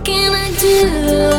What can I do?